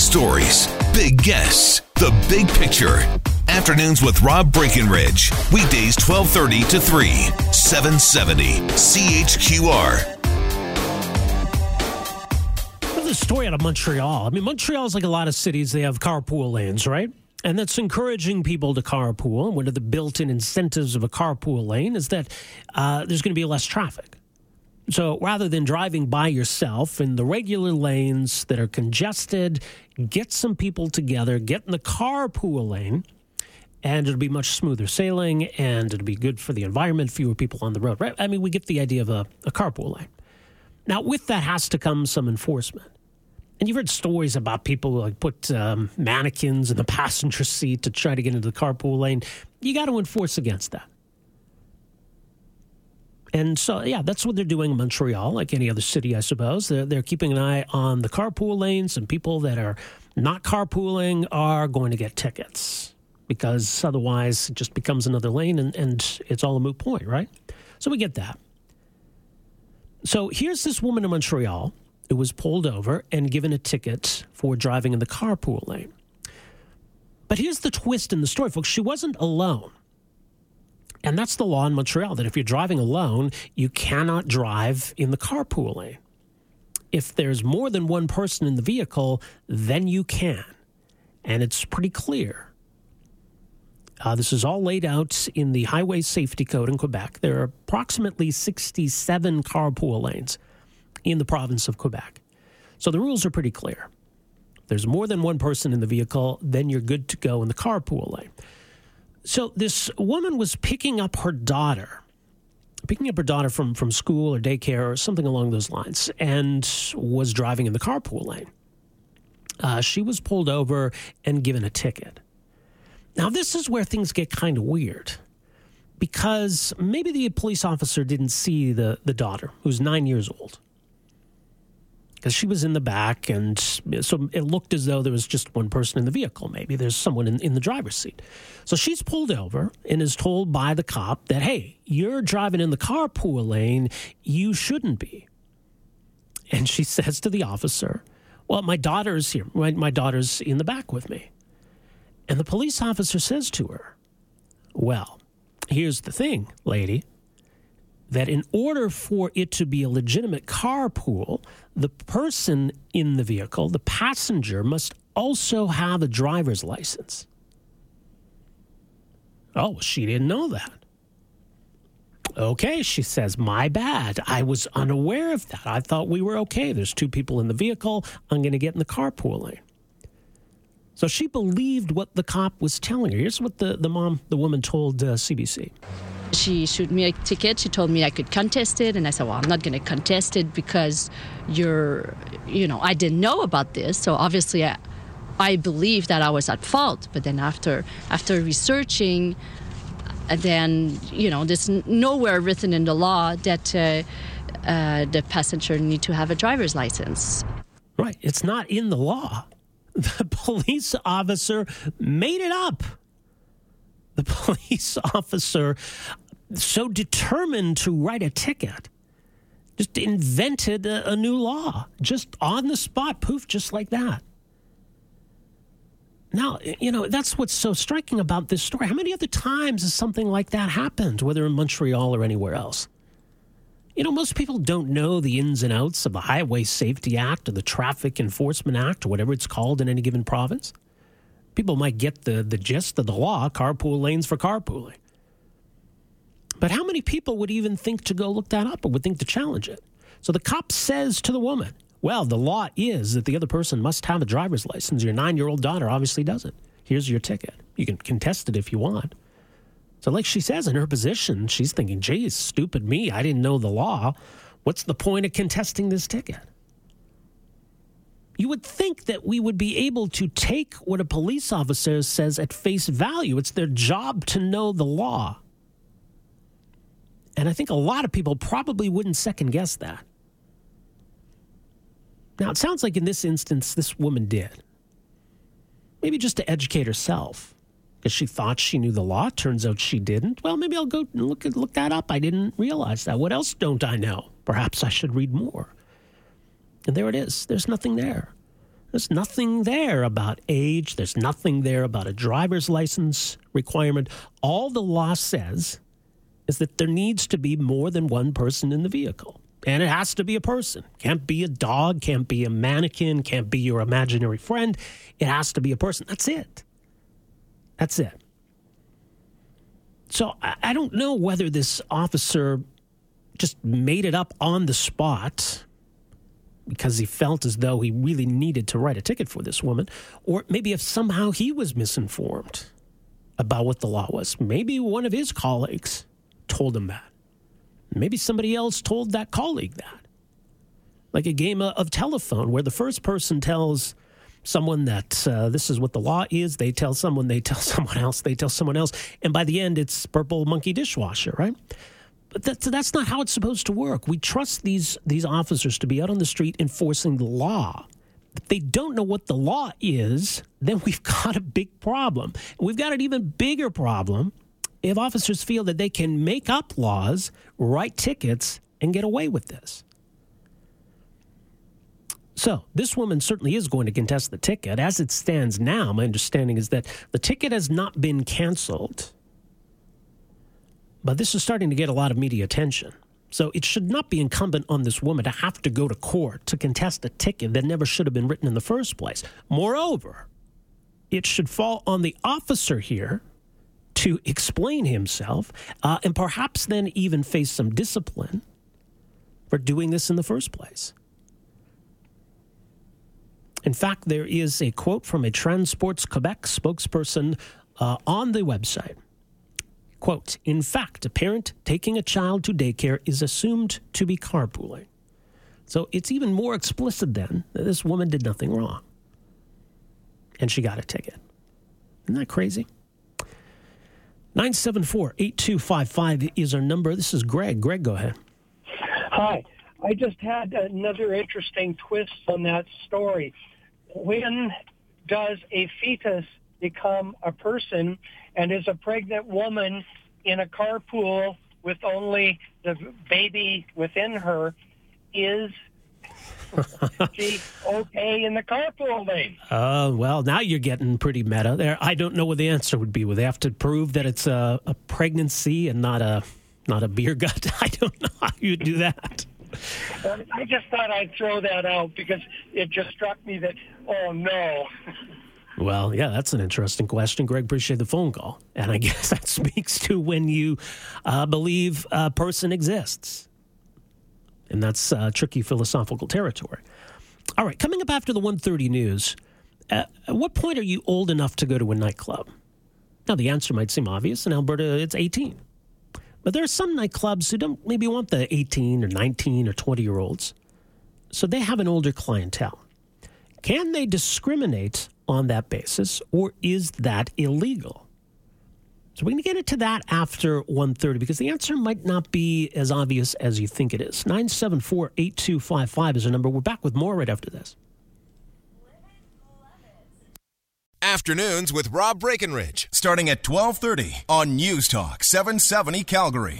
stories, big guests, the big picture. Afternoons with Rob Breckenridge. Weekdays 1230 to 3, 770 CHQR. The story out of Montreal. I mean, Montreal is like a lot of cities. They have carpool lanes, right? And that's encouraging people to carpool. One of the built in incentives of a carpool lane is that uh, there's going to be less traffic. So rather than driving by yourself in the regular lanes that are congested, get some people together, get in the carpool lane, and it'll be much smoother sailing and it'll be good for the environment, fewer people on the road, right? I mean, we get the idea of a, a carpool lane. Now, with that has to come some enforcement. And you've heard stories about people who like put um, mannequins in the passenger seat to try to get into the carpool lane. You got to enforce against that. And so, yeah, that's what they're doing in Montreal, like any other city, I suppose. They're, they're keeping an eye on the carpool lanes, and people that are not carpooling are going to get tickets because otherwise it just becomes another lane and, and it's all a moot point, right? So we get that. So here's this woman in Montreal who was pulled over and given a ticket for driving in the carpool lane. But here's the twist in the story, folks. She wasn't alone. And that's the law in Montreal that if you're driving alone, you cannot drive in the carpool lane. If there's more than one person in the vehicle, then you can. And it's pretty clear. Uh, this is all laid out in the Highway Safety Code in Quebec. There are approximately 67 carpool lanes in the province of Quebec. So the rules are pretty clear. If there's more than one person in the vehicle, then you're good to go in the carpool lane. So this woman was picking up her daughter, picking up her daughter from, from school or daycare or something along those lines, and was driving in the carpool lane. Uh, she was pulled over and given a ticket. Now, this is where things get kind of weird because maybe the police officer didn't see the, the daughter, who's nine years old because she was in the back, and so it looked as though there was just one person in the vehicle. Maybe there's someone in, in the driver's seat. So she's pulled over and is told by the cop that, hey, you're driving in the carpool lane. You shouldn't be. And she says to the officer, well, my daughter's here. My, my daughter's in the back with me. And the police officer says to her, well, here's the thing, lady that in order for it to be a legitimate carpool, the person in the vehicle, the passenger, must also have a driver's license. Oh, she didn't know that. Okay, she says, my bad. I was unaware of that. I thought we were okay. There's two people in the vehicle. I'm going to get in the carpool lane. So she believed what the cop was telling her. Here's what the, the mom, the woman told uh, CBC. She showed me a ticket. She told me I could contest it, and I said, "Well, I'm not going to contest it because you're, you know, I didn't know about this. So obviously, I, I believe that I was at fault. But then after after researching, then you know, there's nowhere written in the law that uh, uh, the passenger need to have a driver's license. Right. It's not in the law. The police officer made it up the police officer so determined to write a ticket just invented a, a, new law just on the spot poof just like that. Now you know that's what's so striking about this story. How many other times has something like that happened whether in montreal or anywhere else? You know most people don't know the ins and outs of the highway safety act or the traffic enforcement act or whatever it's called in any given province. People might get the, the gist of the law carpool lanes for carpooling. But how many people would even think to go look that up or would think to challenge it? So the cop says to the woman, Well, the law is that the other person must have a driver's license. Your nine year old daughter obviously doesn't. Here's your ticket. You can contest it if you want. So, like she says, in her position, she's thinking, geez, stupid me. I didn't know the law. What's the point of contesting this ticket? you would think that we would be able to take what a police officer says at face value. It's their job to know the law. And I think a lot of people probably wouldn't second guess that. Now, it sounds like in this instance, this woman did. Maybe just to educate herself because she thought she knew the law. Turns out she didn't. Well, maybe I'll go look, look that up. I didn't realize that. What else don't I know? Perhaps I should read more. And there it is. There's nothing there. There's nothing there about age. There's nothing there about a driver's license requirement. All the law says is that there needs to be more than one person in the vehicle. And it has to be a person. Can't be a dog, can't be a mannequin, can't be your imaginary friend. It has to be a person. That's it. That's it. So I don't know whether this officer just made it up on the spot because he felt as though he really needed to write a ticket for this woman, or maybe if somehow he was misinformed about what the law was. Maybe one of his colleagues told him that. Maybe somebody else told that colleague that. Like a game of telephone where the first person tells someone that uh, this is what the law is, they tell someone, they tell someone else, they tell someone else, and by the end it's purple monkey dishwasher, right? But that's, that's not how it's supposed to work. We trust these, these officers to be out on the street enforcing the law. If they don't know what the law is, then we've got a big problem. We've got an even bigger problem if officers feel that they can make up laws, write tickets, and get away with this. So, this woman certainly is going to contest the ticket. As it stands now, my understanding is that the ticket has not been canceled. But this is starting to get a lot of media attention. So, it should not be incumbent on this woman to have to go to court to contest a ticket that never should have been written in the first place. Moreover, it should fall on the officer here to explain himself uh, and perhaps then even face some discipline for doing this in the first place. In fact, there is a quote from a Transports Quebec spokesperson uh, on the website. Quote, in fact, a parent taking a child to daycare is assumed to be carpooling. So it's even more explicit then that this woman did nothing wrong. And she got a ticket. Isn't that crazy? 974 8255 is our number. This is Greg. Greg, go ahead. Hi. I just had another interesting twist on that story. When does a fetus become a person and is a pregnant woman in a carpool with only the baby within her is she okay in the carpool lane? Uh, well, now you're getting pretty meta there. I don't know what the answer would be. Would they have to prove that it's a, a pregnancy and not a not a beer gut? I don't know how you'd do that. I just thought I'd throw that out because it just struck me that, oh no. Well, yeah, that's an interesting question. Greg, appreciate the phone call. And I guess that speaks to when you uh, believe a person exists and that's uh, tricky philosophical territory. All right, coming up after the 1:30 news, uh, at what point are you old enough to go to a nightclub? Now, the answer might seem obvious. In Alberta, it's 18. But there are some nightclubs who don't maybe want the 18 or 19 or 20 year olds. So they have an older clientele. Can they discriminate on that basis, or is that illegal? So we're going to get into that after 1.30 because the answer might not be as obvious as you think it is. 974-8255 is a number. We're back with more right after this. Afternoons with Rob Breckenridge, starting at 1230 on News Talk 770 Calgary.